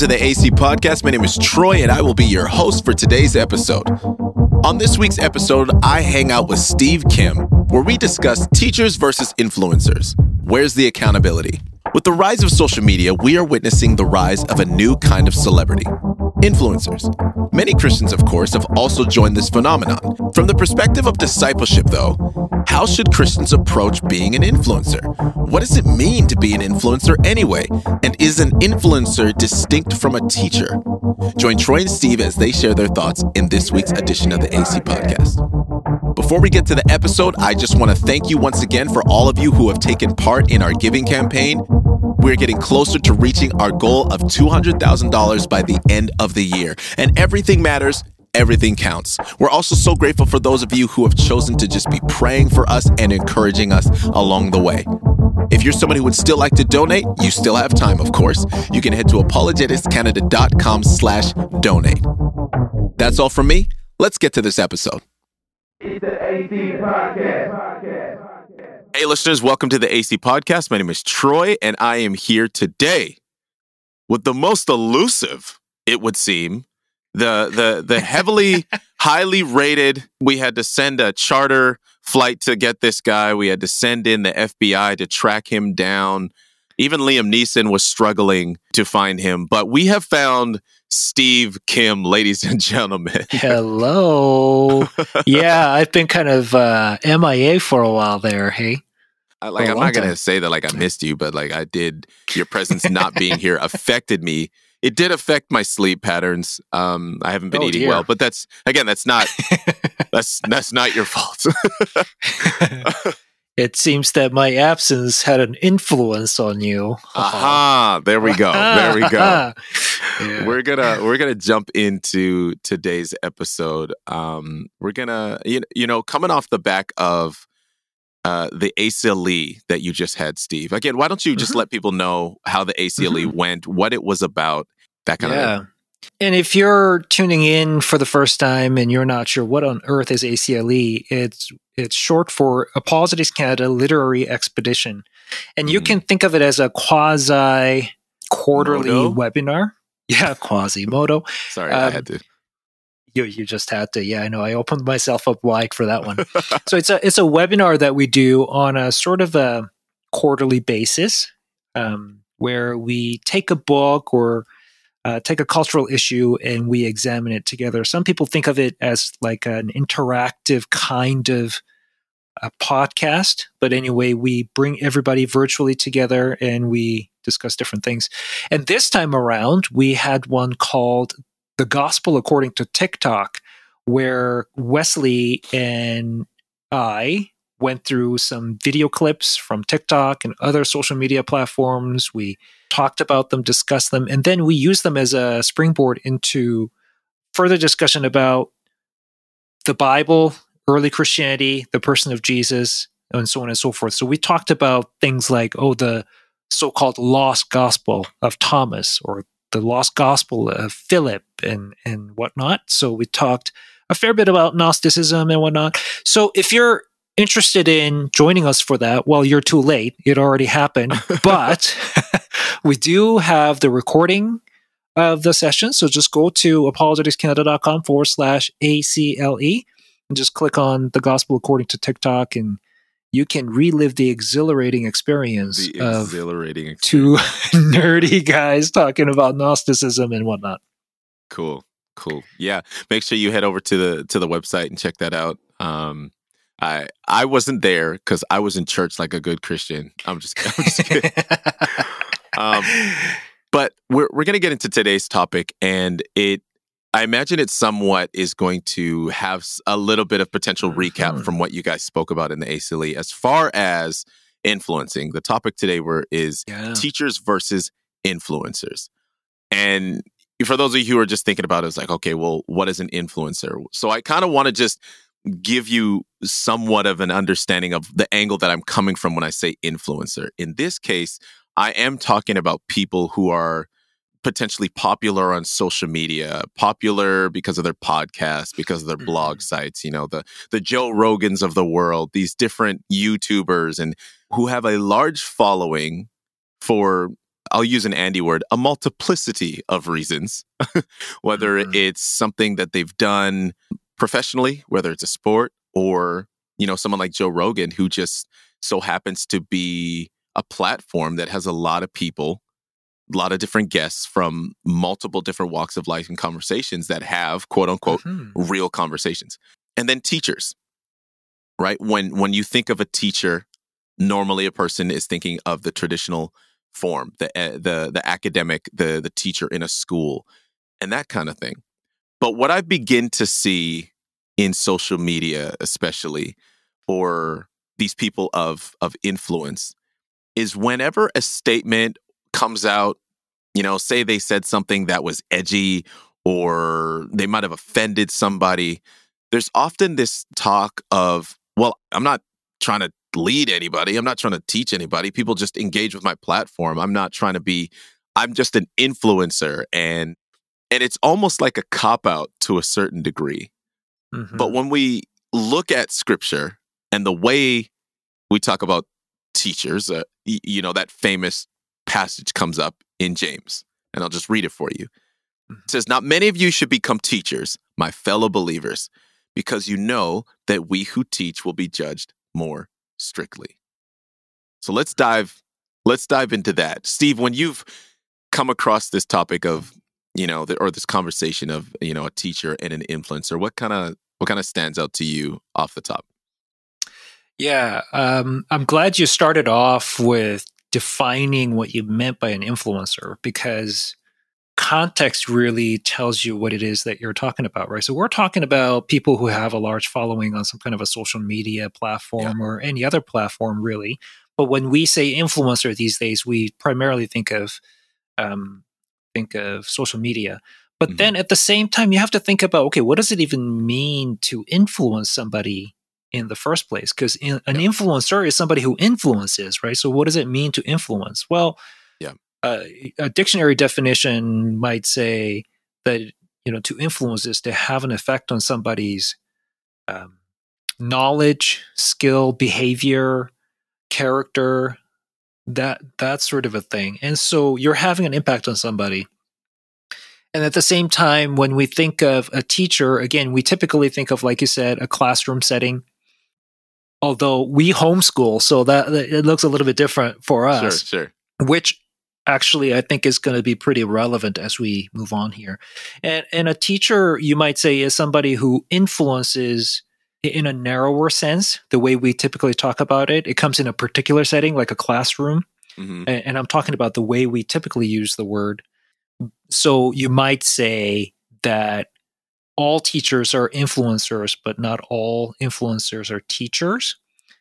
to the AC Podcast. My name is Troy, and I will be your host for today's episode. On this week's episode, I hang out with Steve Kim, where we discuss teachers versus influencers. Where's the accountability? With the rise of social media, we are witnessing the rise of a new kind of celebrity influencers. Many Christians, of course, have also joined this phenomenon. From the perspective of discipleship, though, how should Christians approach being an influencer? What does it mean to be an influencer anyway? And is an influencer distinct from a teacher? Join Troy and Steve as they share their thoughts in this week's edition of the AC Podcast. Before we get to the episode, I just want to thank you once again for all of you who have taken part in our giving campaign. We're getting closer to reaching our goal of $200,000 by the end of the year. And everything matters. Everything counts. We're also so grateful for those of you who have chosen to just be praying for us and encouraging us along the way. If you're somebody who would still like to donate, you still have time, of course. You can head to apologeticscanada.com slash donate. That's all from me. Let's get to this episode. It's the AC Podcast. Hey, listeners, welcome to the AC Podcast. My name is Troy, and I am here today with the most elusive, it would seem, the the the heavily, highly rated. We had to send a charter flight to get this guy. We had to send in the FBI to track him down. Even Liam Neeson was struggling to find him, but we have found Steve Kim, ladies and gentlemen. Hello. yeah, I've been kind of uh, MIA for a while there. Hey. I, like I'm not gonna say that like I missed you, but like I did. Your presence not being here affected me. It did affect my sleep patterns. Um, I haven't been oh, eating dear. well, but that's again, that's not that's that's not your fault. it seems that my absence had an influence on you. Aha! There we go. There we go. yeah. We're gonna we're gonna jump into today's episode. Um, we're gonna you, you know coming off the back of uh, the ACLE that you just had, Steve. Again, why don't you just mm-hmm. let people know how the ACLE mm-hmm. went, what it was about, that kind yeah. of thing. And if you're tuning in for the first time and you're not sure what on earth is ACLE, it's it's short for Apologetics Canada Literary Expedition. And you mm. can think of it as a quasi quarterly webinar. Yeah, quasi Quasimodo. Sorry, um, I had to you you just had to. Yeah, I know. I opened myself up wide for that one. so it's a it's a webinar that we do on a sort of a quarterly basis, um, where we take a book or uh, take a cultural issue and we examine it together. Some people think of it as like an interactive kind of a podcast, but anyway, we bring everybody virtually together and we discuss different things. And this time around, we had one called the gospel according to TikTok, where Wesley and I went through some video clips from TikTok and other social media platforms. We talked about them, discussed them, and then we used them as a springboard into further discussion about the Bible, early Christianity, the person of Jesus, and so on and so forth. So we talked about things like, oh, the so called lost gospel of Thomas or the lost gospel of Philip and and whatnot. So we talked a fair bit about Gnosticism and whatnot. So if you're interested in joining us for that, well, you're too late. It already happened. but we do have the recording of the session. So just go to apologeticscanada.com forward slash ACLE and just click on the gospel according to TikTok and you can relive the exhilarating experience the exhilarating of experience. two nerdy guys talking about Gnosticism and whatnot. Cool, cool. Yeah, make sure you head over to the to the website and check that out. Um, I I wasn't there because I was in church like a good Christian. I'm just, I'm just kidding. um, but we're we're gonna get into today's topic, and it I imagine it somewhat is going to have a little bit of potential recap mm-hmm. from what you guys spoke about in the ACLE as far as influencing. The topic today were is yeah. teachers versus influencers. And for those of you who are just thinking about it, it's like, okay, well, what is an influencer? So I kind of want to just give you somewhat of an understanding of the angle that I'm coming from when I say influencer. In this case, I am talking about people who are potentially popular on social media, popular because of their podcasts, because of their blog mm-hmm. sites, you know, the the Joe Rogans of the world, these different YouTubers and who have a large following for I'll use an Andy word, a multiplicity of reasons, whether mm-hmm. it's something that they've done professionally, whether it's a sport or, you know, someone like Joe Rogan who just so happens to be a platform that has a lot of people, a lot of different guests from multiple different walks of life and conversations that have quote unquote mm-hmm. real conversations. And then teachers. Right? When when you think of a teacher, normally a person is thinking of the traditional form, the uh, the the academic, the the teacher in a school, and that kind of thing. But what I begin to see in social media, especially, or these people of of influence, is whenever a statement comes out, you know, say they said something that was edgy or they might have offended somebody, there's often this talk of, well, I'm not trying to lead anybody. I'm not trying to teach anybody. People just engage with my platform. I'm not trying to be I'm just an influencer and and it's almost like a cop out to a certain degree. Mm-hmm. But when we look at scripture and the way we talk about teachers, uh, y- you know that famous passage comes up in James and I'll just read it for you. Mm-hmm. It says, Not many of you should become teachers, my fellow believers, because you know that we who teach will be judged more strictly. So let's dive let's dive into that. Steve, when you've come across this topic of, you know, the, or this conversation of, you know, a teacher and an influencer, what kind of what kind of stands out to you off the top? Yeah, um, I'm glad you started off with defining what you meant by an influencer because context really tells you what it is that you're talking about, right? So we're talking about people who have a large following on some kind of a social media platform yeah. or any other platform, really. But when we say influencer these days, we primarily think of um, think of social media. But mm-hmm. then at the same time, you have to think about okay, what does it even mean to influence somebody in the first place? Because in, an yeah. influencer is somebody who influences, right? So what does it mean to influence? Well, uh, a dictionary definition might say that you know to influence is to have an effect on somebody's um, knowledge, skill, behavior, character, that that sort of a thing. And so you're having an impact on somebody. And at the same time, when we think of a teacher, again, we typically think of, like you said, a classroom setting. Although we homeschool, so that it looks a little bit different for us. Sure, sure. Which actually I think is going to be pretty relevant as we move on here. And and a teacher you might say is somebody who influences in a narrower sense, the way we typically talk about it. It comes in a particular setting like a classroom. Mm-hmm. And, and I'm talking about the way we typically use the word. So you might say that all teachers are influencers, but not all influencers are teachers.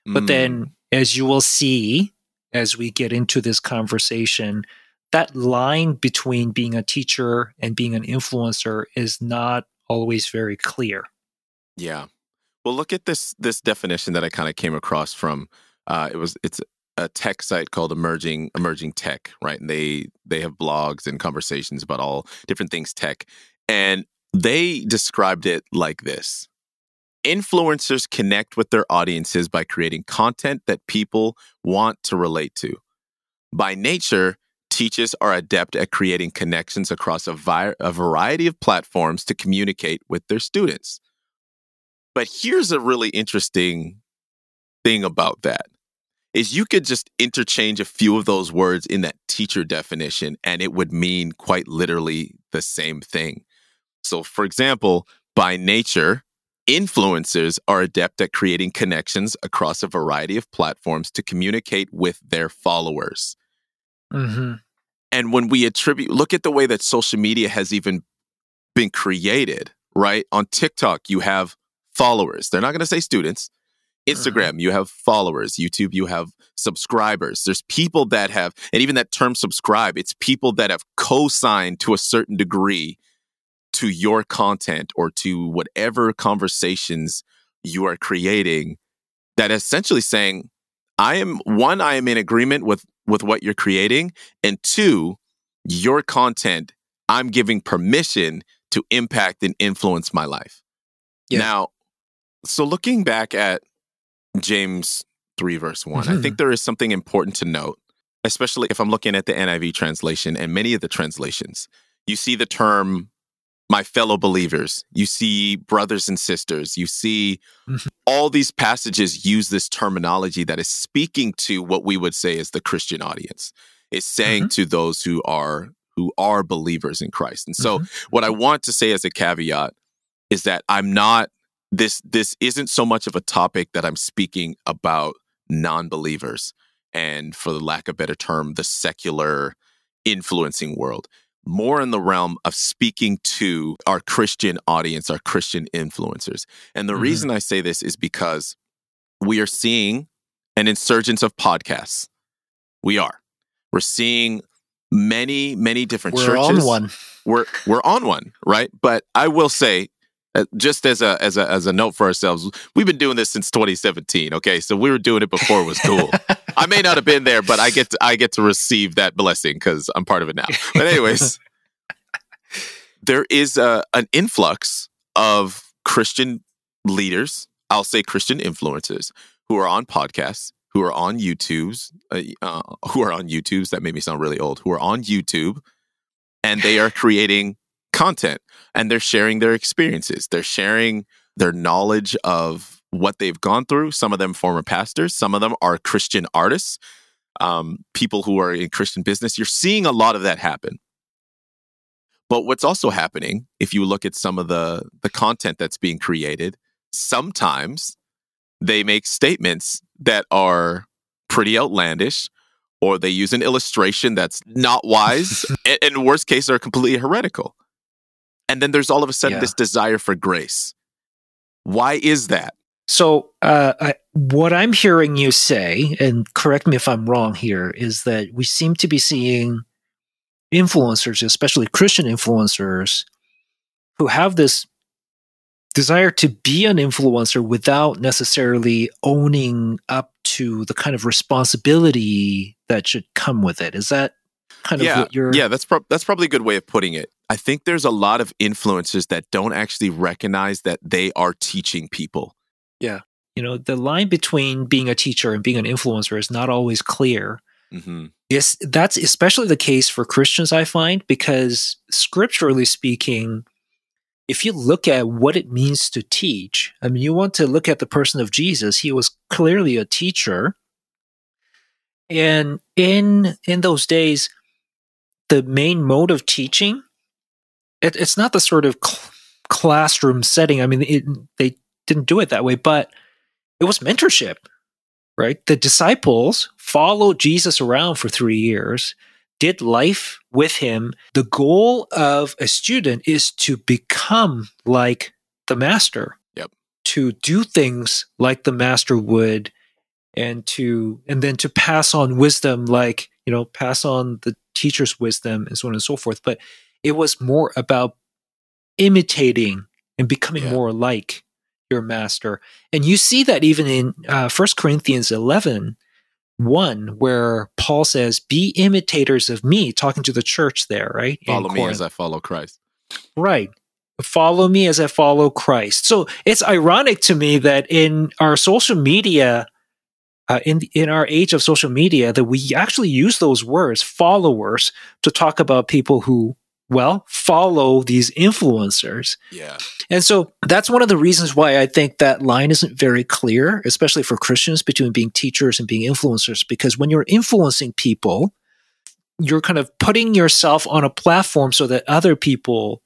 Mm. But then, mm. as you will see, as we get into this conversation, that line between being a teacher and being an influencer is not always very clear. Yeah. Well, look at this this definition that I kind of came across from. Uh, it was it's a tech site called Emerging Emerging Tech, right? And they they have blogs and conversations about all different things tech, and they described it like this: Influencers connect with their audiences by creating content that people want to relate to. By nature, teachers are adept at creating connections across a, vi- a variety of platforms to communicate with their students. But here's a really interesting thing about that is you could just interchange a few of those words in that teacher definition and it would mean quite literally the same thing. So for example, by nature, Influencers are adept at creating connections across a variety of platforms to communicate with their followers. Mm-hmm. And when we attribute, look at the way that social media has even been created, right? On TikTok, you have followers. They're not going to say students. Mm-hmm. Instagram, mm-hmm. you have followers. YouTube, you have subscribers. There's people that have, and even that term subscribe, it's people that have co signed to a certain degree to your content or to whatever conversations you are creating that essentially saying i am one i am in agreement with with what you're creating and two your content i'm giving permission to impact and influence my life yeah. now so looking back at james 3 verse one mm-hmm. i think there is something important to note especially if I'm looking at the NIV translation and many of the translations, you see the term my fellow believers. You see brothers and sisters. You see mm-hmm. all these passages use this terminology that is speaking to what we would say is the Christian audience. Is saying mm-hmm. to those who are who are believers in Christ. And so mm-hmm. what I want to say as a caveat is that I'm not this this isn't so much of a topic that I'm speaking about non-believers and for the lack of a better term the secular influencing world more in the realm of speaking to our Christian audience, our Christian influencers. And the mm-hmm. reason I say this is because we are seeing an insurgence of podcasts. We are. We're seeing many, many different we're churches. on one. We're we're on one, right? But I will say, uh, just as a as a as a note for ourselves, we've been doing this since 2017. Okay, so we were doing it before it was cool. I may not have been there, but I get to, I get to receive that blessing because I'm part of it now. But anyways, there is a, an influx of Christian leaders. I'll say Christian influencers who are on podcasts, who are on YouTube's, uh, uh, who are on YouTube's. That made me sound really old. Who are on YouTube, and they are creating content and they're sharing their experiences. They're sharing their knowledge of what they've gone through. Some of them former pastors, some of them are Christian artists, um, people who are in Christian business. You're seeing a lot of that happen. But what's also happening, if you look at some of the the content that's being created, sometimes they make statements that are pretty outlandish or they use an illustration that's not wise and, and worst case are completely heretical and then there's all of a sudden yeah. this desire for grace why is that so uh, I, what i'm hearing you say and correct me if i'm wrong here is that we seem to be seeing influencers especially christian influencers who have this desire to be an influencer without necessarily owning up to the kind of responsibility that should come with it. Is that kind yeah, of what you're? Yeah, that's pro- that's probably a good way of putting it. I think there's a lot of influencers that don't actually recognize that they are teaching people. Yeah, you know, the line between being a teacher and being an influencer is not always clear. Mm-hmm. Yes, that's especially the case for Christians. I find because scripturally speaking, if you look at what it means to teach, I mean, you want to look at the person of Jesus. He was clearly a teacher. And in in those days, the main mode of teaching, it, it's not the sort of cl- classroom setting. I mean, it, they didn't do it that way, but it was mentorship, right? The disciples followed Jesus around for three years did life with him. The goal of a student is to become like the master. Yep. To do things like the master would and to and then to pass on wisdom like, you know, pass on the teacher's wisdom and so on and so forth. But it was more about imitating and becoming yeah. more like your master. And you see that even in uh, 1 Corinthians 11, 1 where Paul says, Be imitators of me, talking to the church there, right? Follow me as I follow Christ. Right. Follow me as I follow Christ. So it's ironic to me that in our social media, uh, in in our age of social media, that we actually use those words, followers, to talk about people who well, follow these influencers. Yeah. And so that's one of the reasons why I think that line isn't very clear, especially for Christians between being teachers and being influencers, because when you're influencing people, you're kind of putting yourself on a platform so that other people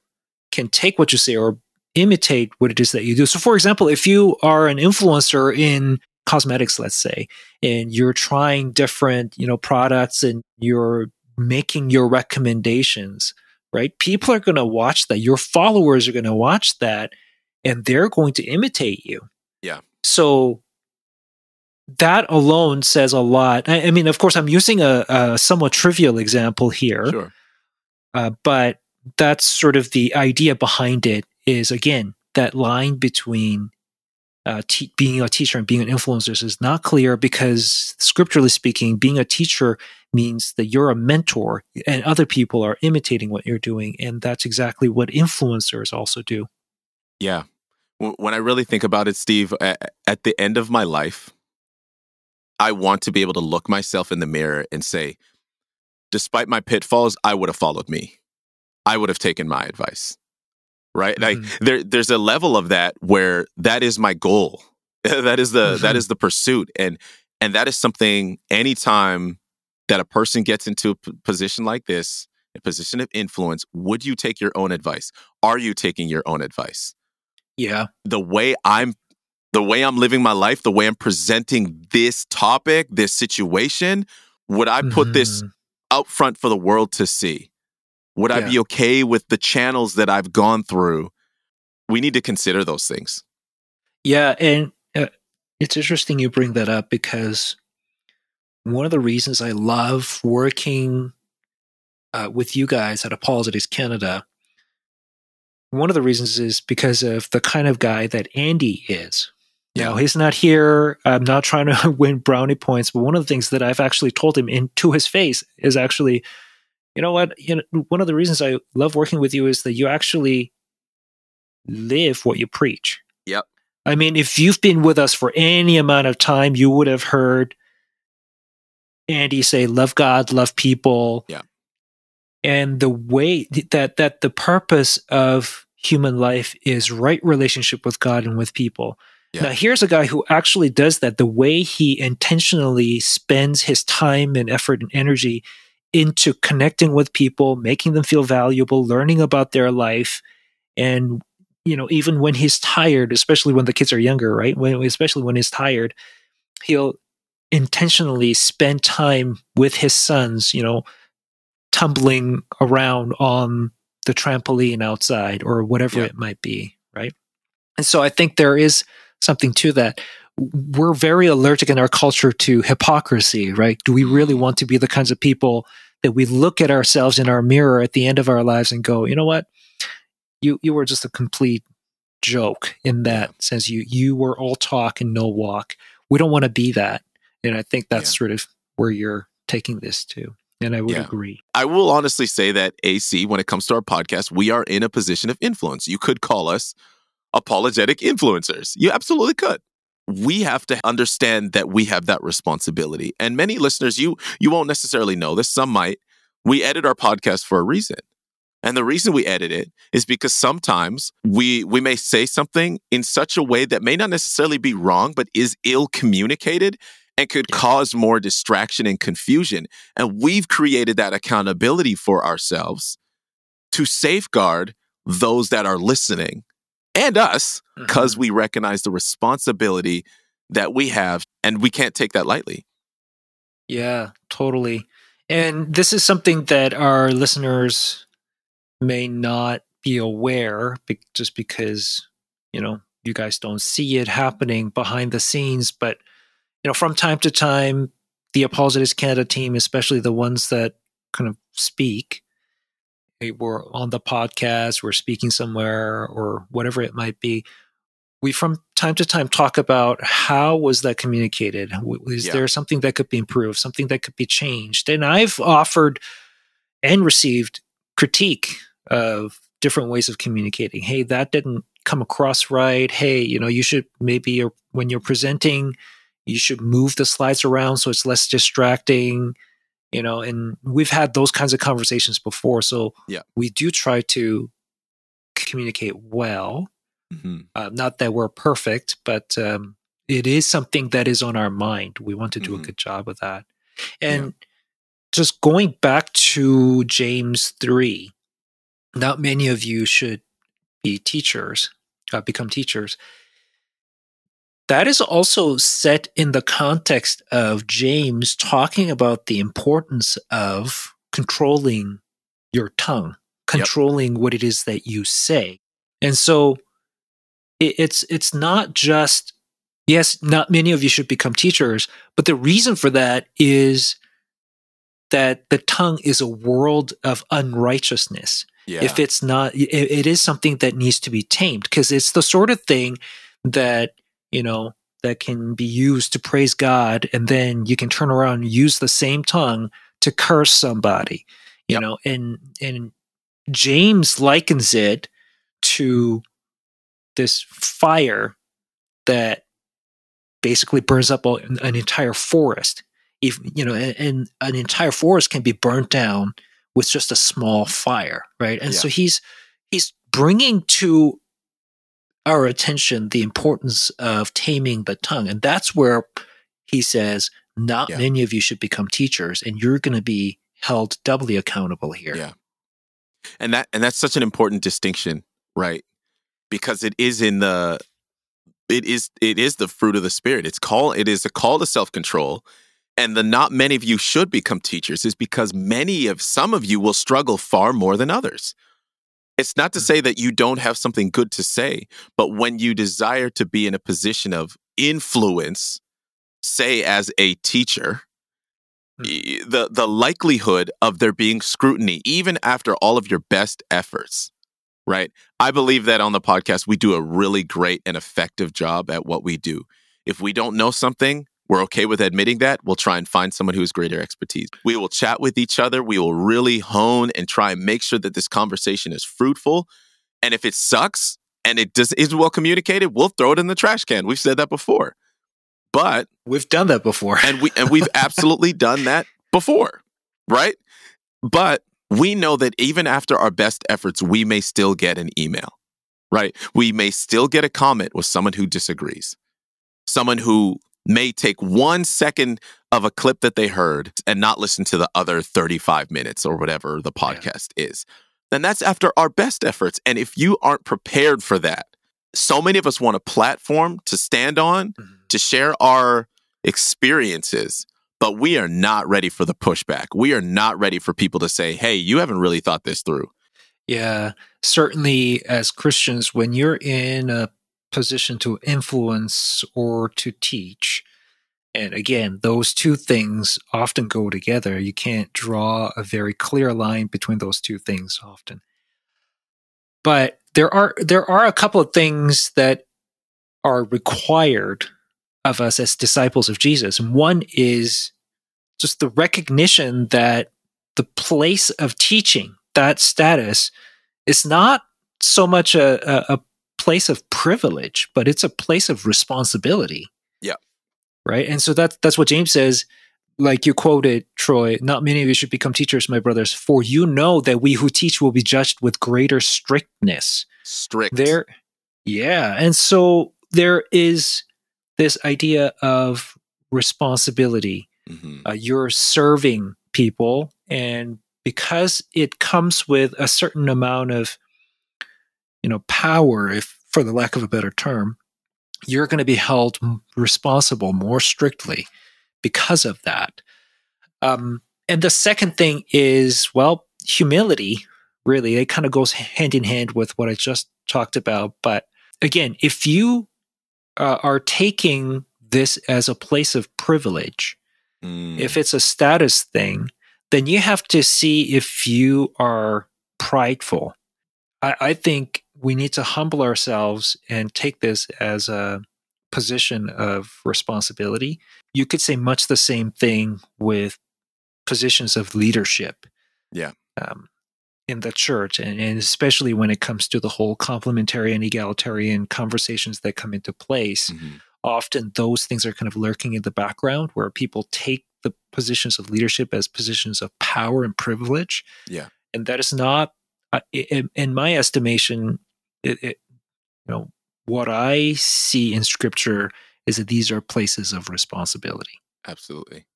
can take what you say or imitate what it is that you do. So, for example, if you are an influencer in cosmetics, let's say, and you're trying different, you know, products and you're making your recommendations, right? People are going to watch that. Your followers are going to watch that and they're going to imitate you. Yeah. So that alone says a lot. I, I mean, of course, I'm using a, a somewhat trivial example here, sure. uh, but that's sort of the idea behind it is again, that line between uh, te- being a teacher and being an influencer is not clear because scripturally speaking, being a teacher means that you're a mentor and other people are imitating what you're doing. And that's exactly what influencers also do. Yeah. When I really think about it, Steve, at the end of my life, I want to be able to look myself in the mirror and say, despite my pitfalls, I would have followed me. I would have taken my advice. Right? Mm-hmm. Like there there's a level of that where that is my goal. that is the mm-hmm. that is the pursuit and and that is something anytime that a person gets into a p- position like this, a position of influence, would you take your own advice? Are you taking your own advice? Yeah. The way I'm the way I'm living my life, the way I'm presenting this topic, this situation, would I put mm-hmm. this out front for the world to see? Would yeah. I be okay with the channels that I've gone through? We need to consider those things. Yeah, and uh, it's interesting you bring that up because one of the reasons I love working uh, with you guys at Apologetics Canada, one of the reasons is because of the kind of guy that Andy is. You know, he's not here. I'm not trying to win brownie points, but one of the things that I've actually told him in to his face is actually, you know what? You know, one of the reasons I love working with you is that you actually live what you preach. Yep. I mean, if you've been with us for any amount of time, you would have heard Andy say, "Love God, love people." Yeah. And the way that that the purpose of human life is right relationship with God and with people yeah. Now, here's a guy who actually does that the way he intentionally spends his time and effort and energy into connecting with people, making them feel valuable, learning about their life. And, you know, even when he's tired, especially when the kids are younger, right? When, especially when he's tired, he'll intentionally spend time with his sons, you know, tumbling around on the trampoline outside or whatever yeah. it might be, right? And so I think there is something to that. We're very allergic in our culture to hypocrisy, right? Do we really want to be the kinds of people that we look at ourselves in our mirror at the end of our lives and go, you know what? You you were just a complete joke in that sense. You you were all talk and no walk. We don't want to be that. And I think that's yeah. sort of where you're taking this to. And I would yeah. agree. I will honestly say that AC, when it comes to our podcast, we are in a position of influence. You could call us apologetic influencers. You absolutely could. We have to understand that we have that responsibility. And many listeners, you you won't necessarily know this, some might. We edit our podcast for a reason. And the reason we edit it is because sometimes we we may say something in such a way that may not necessarily be wrong, but is ill communicated and could cause more distraction and confusion. And we've created that accountability for ourselves to safeguard those that are listening and us because mm-hmm. we recognize the responsibility that we have and we can't take that lightly. Yeah, totally. And this is something that our listeners may not be aware just because, you know, you guys don't see it happening behind the scenes. But, you know, from time to time, the Apologetics Canada team, especially the ones that kind of speak, we're on the podcast, we're speaking somewhere, or whatever it might be, we from time to time talk about how was that communicated? Is yeah. there something that could be improved, something that could be changed? And I've offered and received critique of different ways of communicating. Hey, that didn't come across right. Hey, you know, you should maybe uh, when you're presenting, you should move the slides around so it's less distracting you know and we've had those kinds of conversations before so yeah we do try to communicate well mm-hmm. uh, not that we're perfect but um, it is something that is on our mind we want to do mm-hmm. a good job with that and yeah. just going back to james 3 not many of you should be teachers uh, become teachers that is also set in the context of James talking about the importance of controlling your tongue, controlling yep. what it is that you say. And so it, it's it's not just yes, not many of you should become teachers, but the reason for that is that the tongue is a world of unrighteousness. Yeah. If it's not, it, it is something that needs to be tamed because it's the sort of thing that you know, that can be used to praise God, and then you can turn around and use the same tongue to curse somebody, you yep. know, and and James likens it to this fire that basically burns up an entire forest. if you know, and, and an entire forest can be burnt down with just a small fire, right? And Yeah. so he's he's bringing to our attention the importance of taming the tongue, and that's where he says, "Not Yeah. many of you should become teachers, and you're going to be held doubly accountable here." Yeah. and that and that's such an important distinction right because it is in the it is it is the fruit of the spirit it's call it is a call to self-control and the not many of you should become teachers is because many of some of you will struggle far more than others it's not to hmm. say that you don't have something good to say but when you desire to be in a position of influence say as a teacher y- hmm. the the likelihood of there being scrutiny even after all of your best efforts right? I believe that on the podcast we do a really great and effective job at what we do. If we don't know something we're okay with admitting that we'll try and find someone who has greater expertise we will chat with each other we will really hone and try and make sure that this conversation is fruitful and if it sucks and it does is well communicated we'll throw it in the trash can we've said that before but We've done that before. and we and we've absolutely done that before, right? But we know that even after our best efforts, we may still get an email, right? We may still get a comment with someone who disagrees, someone who may take one second of a clip that they heard and not listen to the other 35 minutes or whatever the podcast is. Then that's after our best efforts. And if you aren't prepared for that, so many of us want a platform to stand on Mhm. to share our experiences, but we are not ready for the pushback. We are not ready for people to say, hey, you haven't really thought this through. Yeah, certainly as Christians, when you're in a position to influence or to teach, and again, those two things often go together. You can't draw a very clear line between those two things often. But there are there are a couple of things that are required of us as disciples of Jesus. And one is just the recognition that the place of teaching, that status, is not so much a, a, a place of privilege, but it's a place of responsibility. Yeah. Right. And so that's that's what James says. Like you quoted, Troy, not many of you should become teachers, my brothers, for you know that we who teach will be judged with greater strictness. Strict. There, yeah. And so there is this idea of responsibility. Mhm. Uh, you're serving people, and because it comes with a certain amount of, you know, power, if for the lack of a better term, you're going to be held responsible more strictly because of that. Um, and the second thing is, well, humility. Really, it kind of goes hand in hand with what I just talked about. But again, if you uh, are taking this as a place of privilege, Mm. if it's a status thing, then you have to see if you are prideful. I, I think we need to humble ourselves and take this as a position of responsibility. You could say much the same thing with positions of leadership. Yeah. Um, in the church, and, and especially when it comes to the whole complementary and egalitarian conversations that come into place, Mhm. often those things are kind of lurking in the background where people take the positions of leadership as positions of power and privilege. Yeah. And that is not, uh, in, in my estimation, it, it, you know, what I see in scripture is that these are places of responsibility. Absolutely.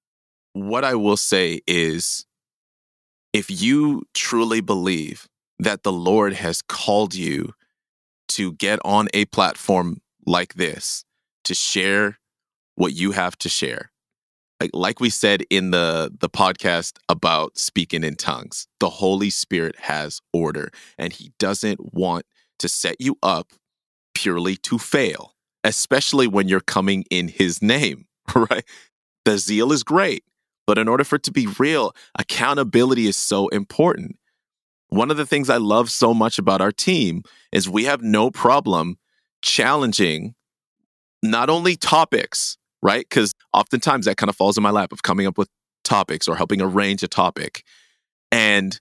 What I will say is if you truly believe that the Lord has called you to get on a platform like this to share what you have to share. Like like we said in the the podcast about speaking in tongues, the Holy Spirit has order and he doesn't want to set you up purely to fail, especially when you're coming in his name, right? The zeal is great, but in order for it to be real, accountability is so important. One of the things I love so much about our team is we have no problem challenging not only topics, right? Because oftentimes that kind of falls in my lap of coming up with topics or helping arrange a topic. And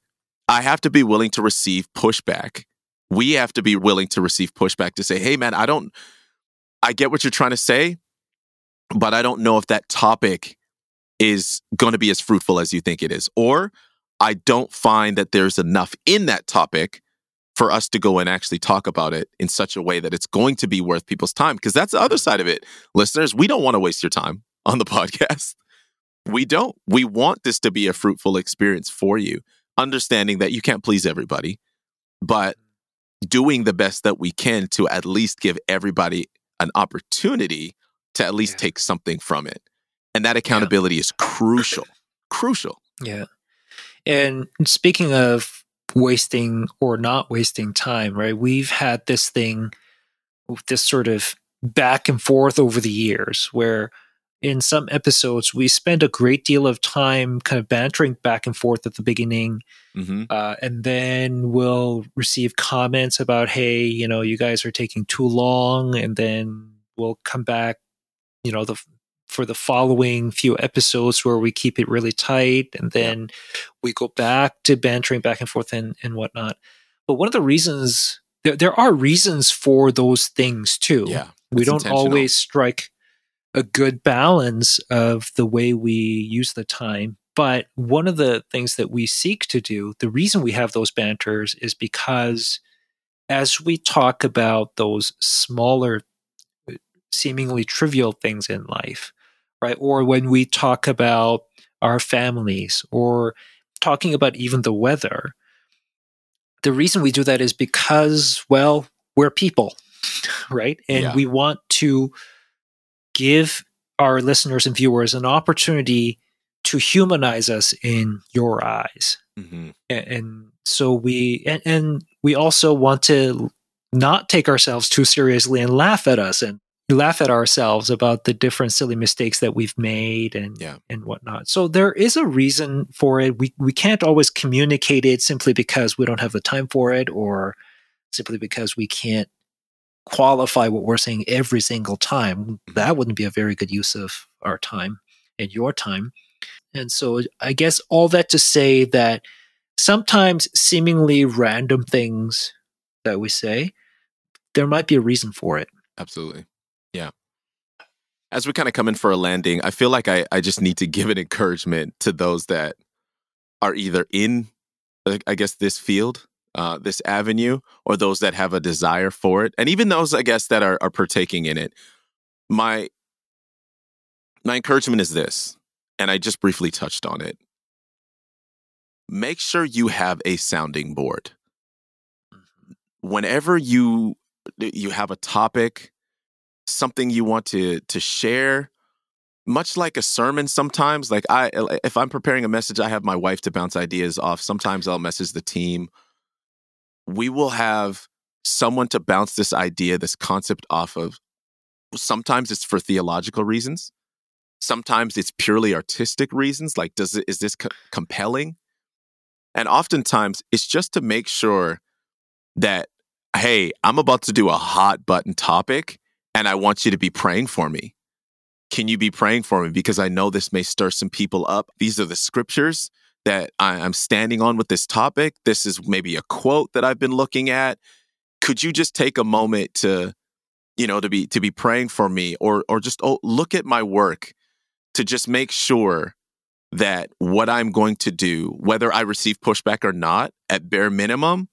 I have to be willing to receive pushback. We have to be willing to receive pushback to say, hey, man, I don't, I get what you're trying to say, but I don't know if that topic is going to be as fruitful as you think it is. Or I don't find that there's enough in that topic for us to go and actually talk about it in such a way that it's going to be worth people's time. Because that's the other side of it. Listeners, we don't want to waste your time on the podcast. We don't. We want this to be a fruitful experience for you, understanding that you can't please everybody, but doing the best that we can to at least give everybody an opportunity to at least yeah. take something from it. And that accountability yeah. is crucial. Crucial. Yeah. And speaking of wasting or not wasting time, right? We've had this thing, this sort of back and forth over the years where in some episodes we spend a great deal of time kind of bantering back and forth at the beginning mm-hmm. uh, and then we'll receive comments about hey you know you guys are taking too long and then we'll come back you know the for the following few episodes where we keep it really tight and then we go back to bantering back and forth and, and whatnot. But one of the reasons there, there are reasons for those things too. Yeah. We don't always strike a good balance of the way we use the time. But one of the things that we seek to do, the reason we have those banters is because as we talk about those smaller, seemingly trivial things in life, right? Or when we talk about our families or talking about even the weather, the reason we do that is because, well, we're people, right? And yeah. we want to give our listeners and viewers an opportunity to humanize us in your eyes. Mm-hmm. And, and, so we, and, and we also want to not take ourselves too seriously and laugh at us and laugh at ourselves about the different silly mistakes that we've made and yeah. and whatnot. So there is a reason for it. We we can't always communicate it simply because we don't have the time for it, or simply because we can't qualify what we're saying every single time. Mm-hmm. That wouldn't be a very good use of our time and your time. And so I guess all that to say that sometimes seemingly random things that we say, there might be a reason for it. Absolutely. Yeah. As we kind of come in for a landing, I feel like I, I just need to give an encouragement to those that are either in, I guess, this field, uh, this avenue, or those that have a desire for it. And even those, I guess, that are, are partaking in it. My, my encouragement is this, and I just briefly touched on it. Make sure you have a sounding board. Mm-hmm. Whenever you you have a topic something you want to to share much like a sermon sometimes like i if i'm preparing a message i have my wife to bounce ideas off sometimes i'll message the team we will have someone to bounce this idea this concept off of sometimes it's for theological reasons sometimes it's purely artistic reasons like does it is this co- compelling and oftentimes it's just to make sure that hey i'm about to do a hot button topic and I want you to be praying for me. Can you be praying for me? Because I know this may stir some people up. These are the scriptures that I'm standing on with this topic. This is maybe a quote that I've been looking at. Could you just take a moment to, you know, to be to be praying for me, or or just oh, look at my work to just make sure that what I'm going to do, whether I receive pushback or not, at bare minimum,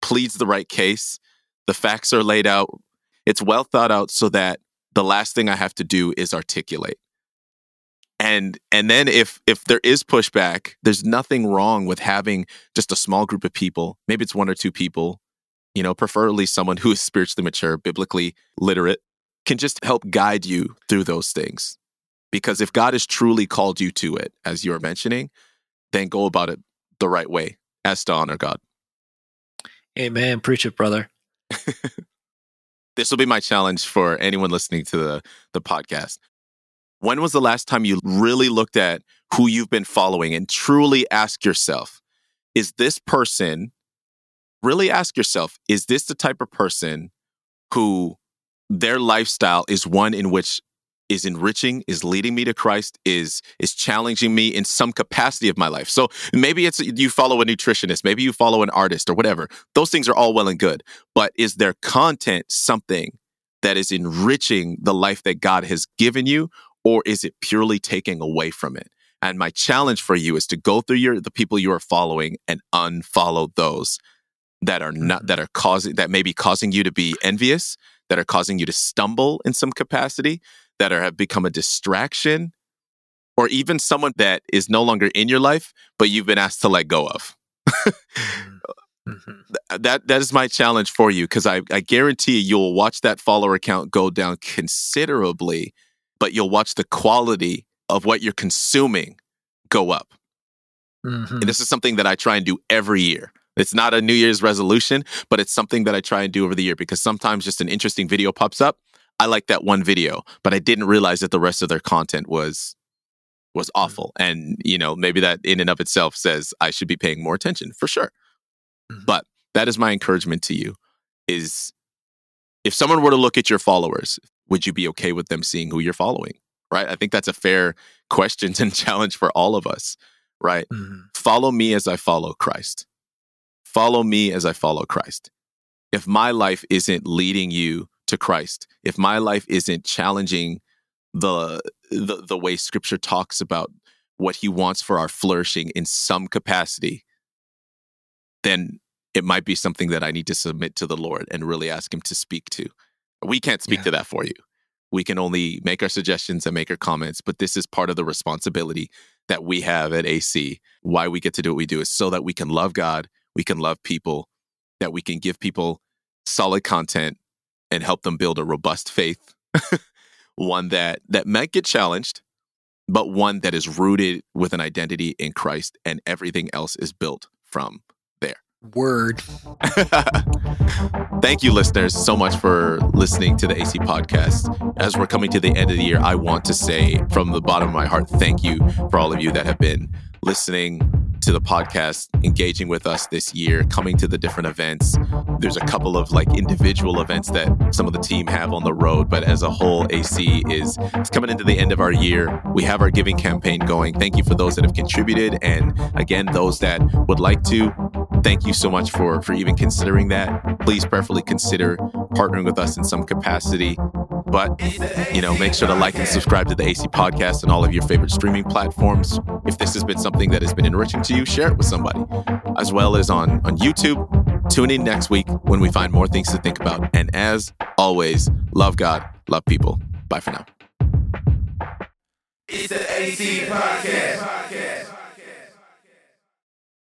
pleads the right case. The facts are laid out it's well thought out so that the last thing I have to do is articulate. And and then if if there is pushback, there's nothing wrong with having just a small group of people, maybe it's one or two people, you know, preferably someone who is spiritually mature, biblically literate, can just help guide you through those things. Because if God has truly called you to it, as you are mentioning, then go about it the right way as to honor God. Amen. Preach it, brother. this will be my challenge for anyone listening to the, the podcast. When was the last time you really looked at who you've been following and truly ask yourself, is this person, really ask yourself, is this the type of person who their lifestyle is one in which is enriching, is leading me to Christ, is is challenging me in some capacity of my life. So maybe it's you follow a nutritionist, maybe you follow an artist or whatever. Those things are all well and good, but is their content something that is enriching the life that God has given you or is it purely taking away from it? And my challenge for you is to go through your the people you are following and unfollow those that are not that are causing that may be causing you to be envious, that are causing you to stumble in some capacity, that are have become a distraction, or even someone that is no longer in your life, but you've been asked to let go of. mm-hmm. That that is my challenge for you because I, I guarantee you'll watch that follower count go down considerably, but you'll watch the quality of what you're consuming go up. Mm-hmm. And this is something that I try and do every year. It's not a New Year's resolution, but it's something that I try and do over the year because sometimes just an interesting video pops up. I like that one video, but I didn't realize that the rest of their content was was mm-hmm. awful. And, you know, maybe that in and of itself says I should be paying more attention for sure. Mm-hmm. But that is my encouragement to you is if someone were to look at your followers, would you be okay with them seeing who you're following? Right? I think that's a fair question and challenge for all of us, right? Mm-hmm. Follow me as I follow Christ. Follow me as I follow Christ. If my life isn't leading you to Christ, if my life isn't challenging the the, the way scripture talks about what he wants for our flourishing in some capacity, then it might be something that I need to submit to the Lord and really ask him to speak to. We can't speak yeah. to that for you. We can only make our suggestions and make our comments, but this is part of the responsibility that we have at AC. Why we get to do what we do is so that we can love God, we can love people, that we can give people solid content and help them build a robust faith one that that might get challenged, but one that is rooted with an identity in Christ, and everything else is built from. Word. Thank you, listeners, so much for listening to the AC podcast. As we're coming to the end of the year, I want to say from the bottom of my heart, thank you for all of you that have been listening to the podcast, engaging with us this year, coming to the different events. There's a couple of like individual events that some of the team have on the road, but as a whole, AC is it's coming into the end of our year. We have our giving campaign going. Thank you for those that have contributed, and again, those that would like to. Thank you so much for for even considering that. Please prayerfully consider partnering with us in some capacity. But, you know, make sure to like and subscribe to the AC podcast and all of your favorite streaming platforms. If this has been something that has been enriching you, share it with somebody, as well as on, on YouTube. Tune in next week when we find more things to think about. And as always, love God, love people. Bye for now. It's the AC Podcast.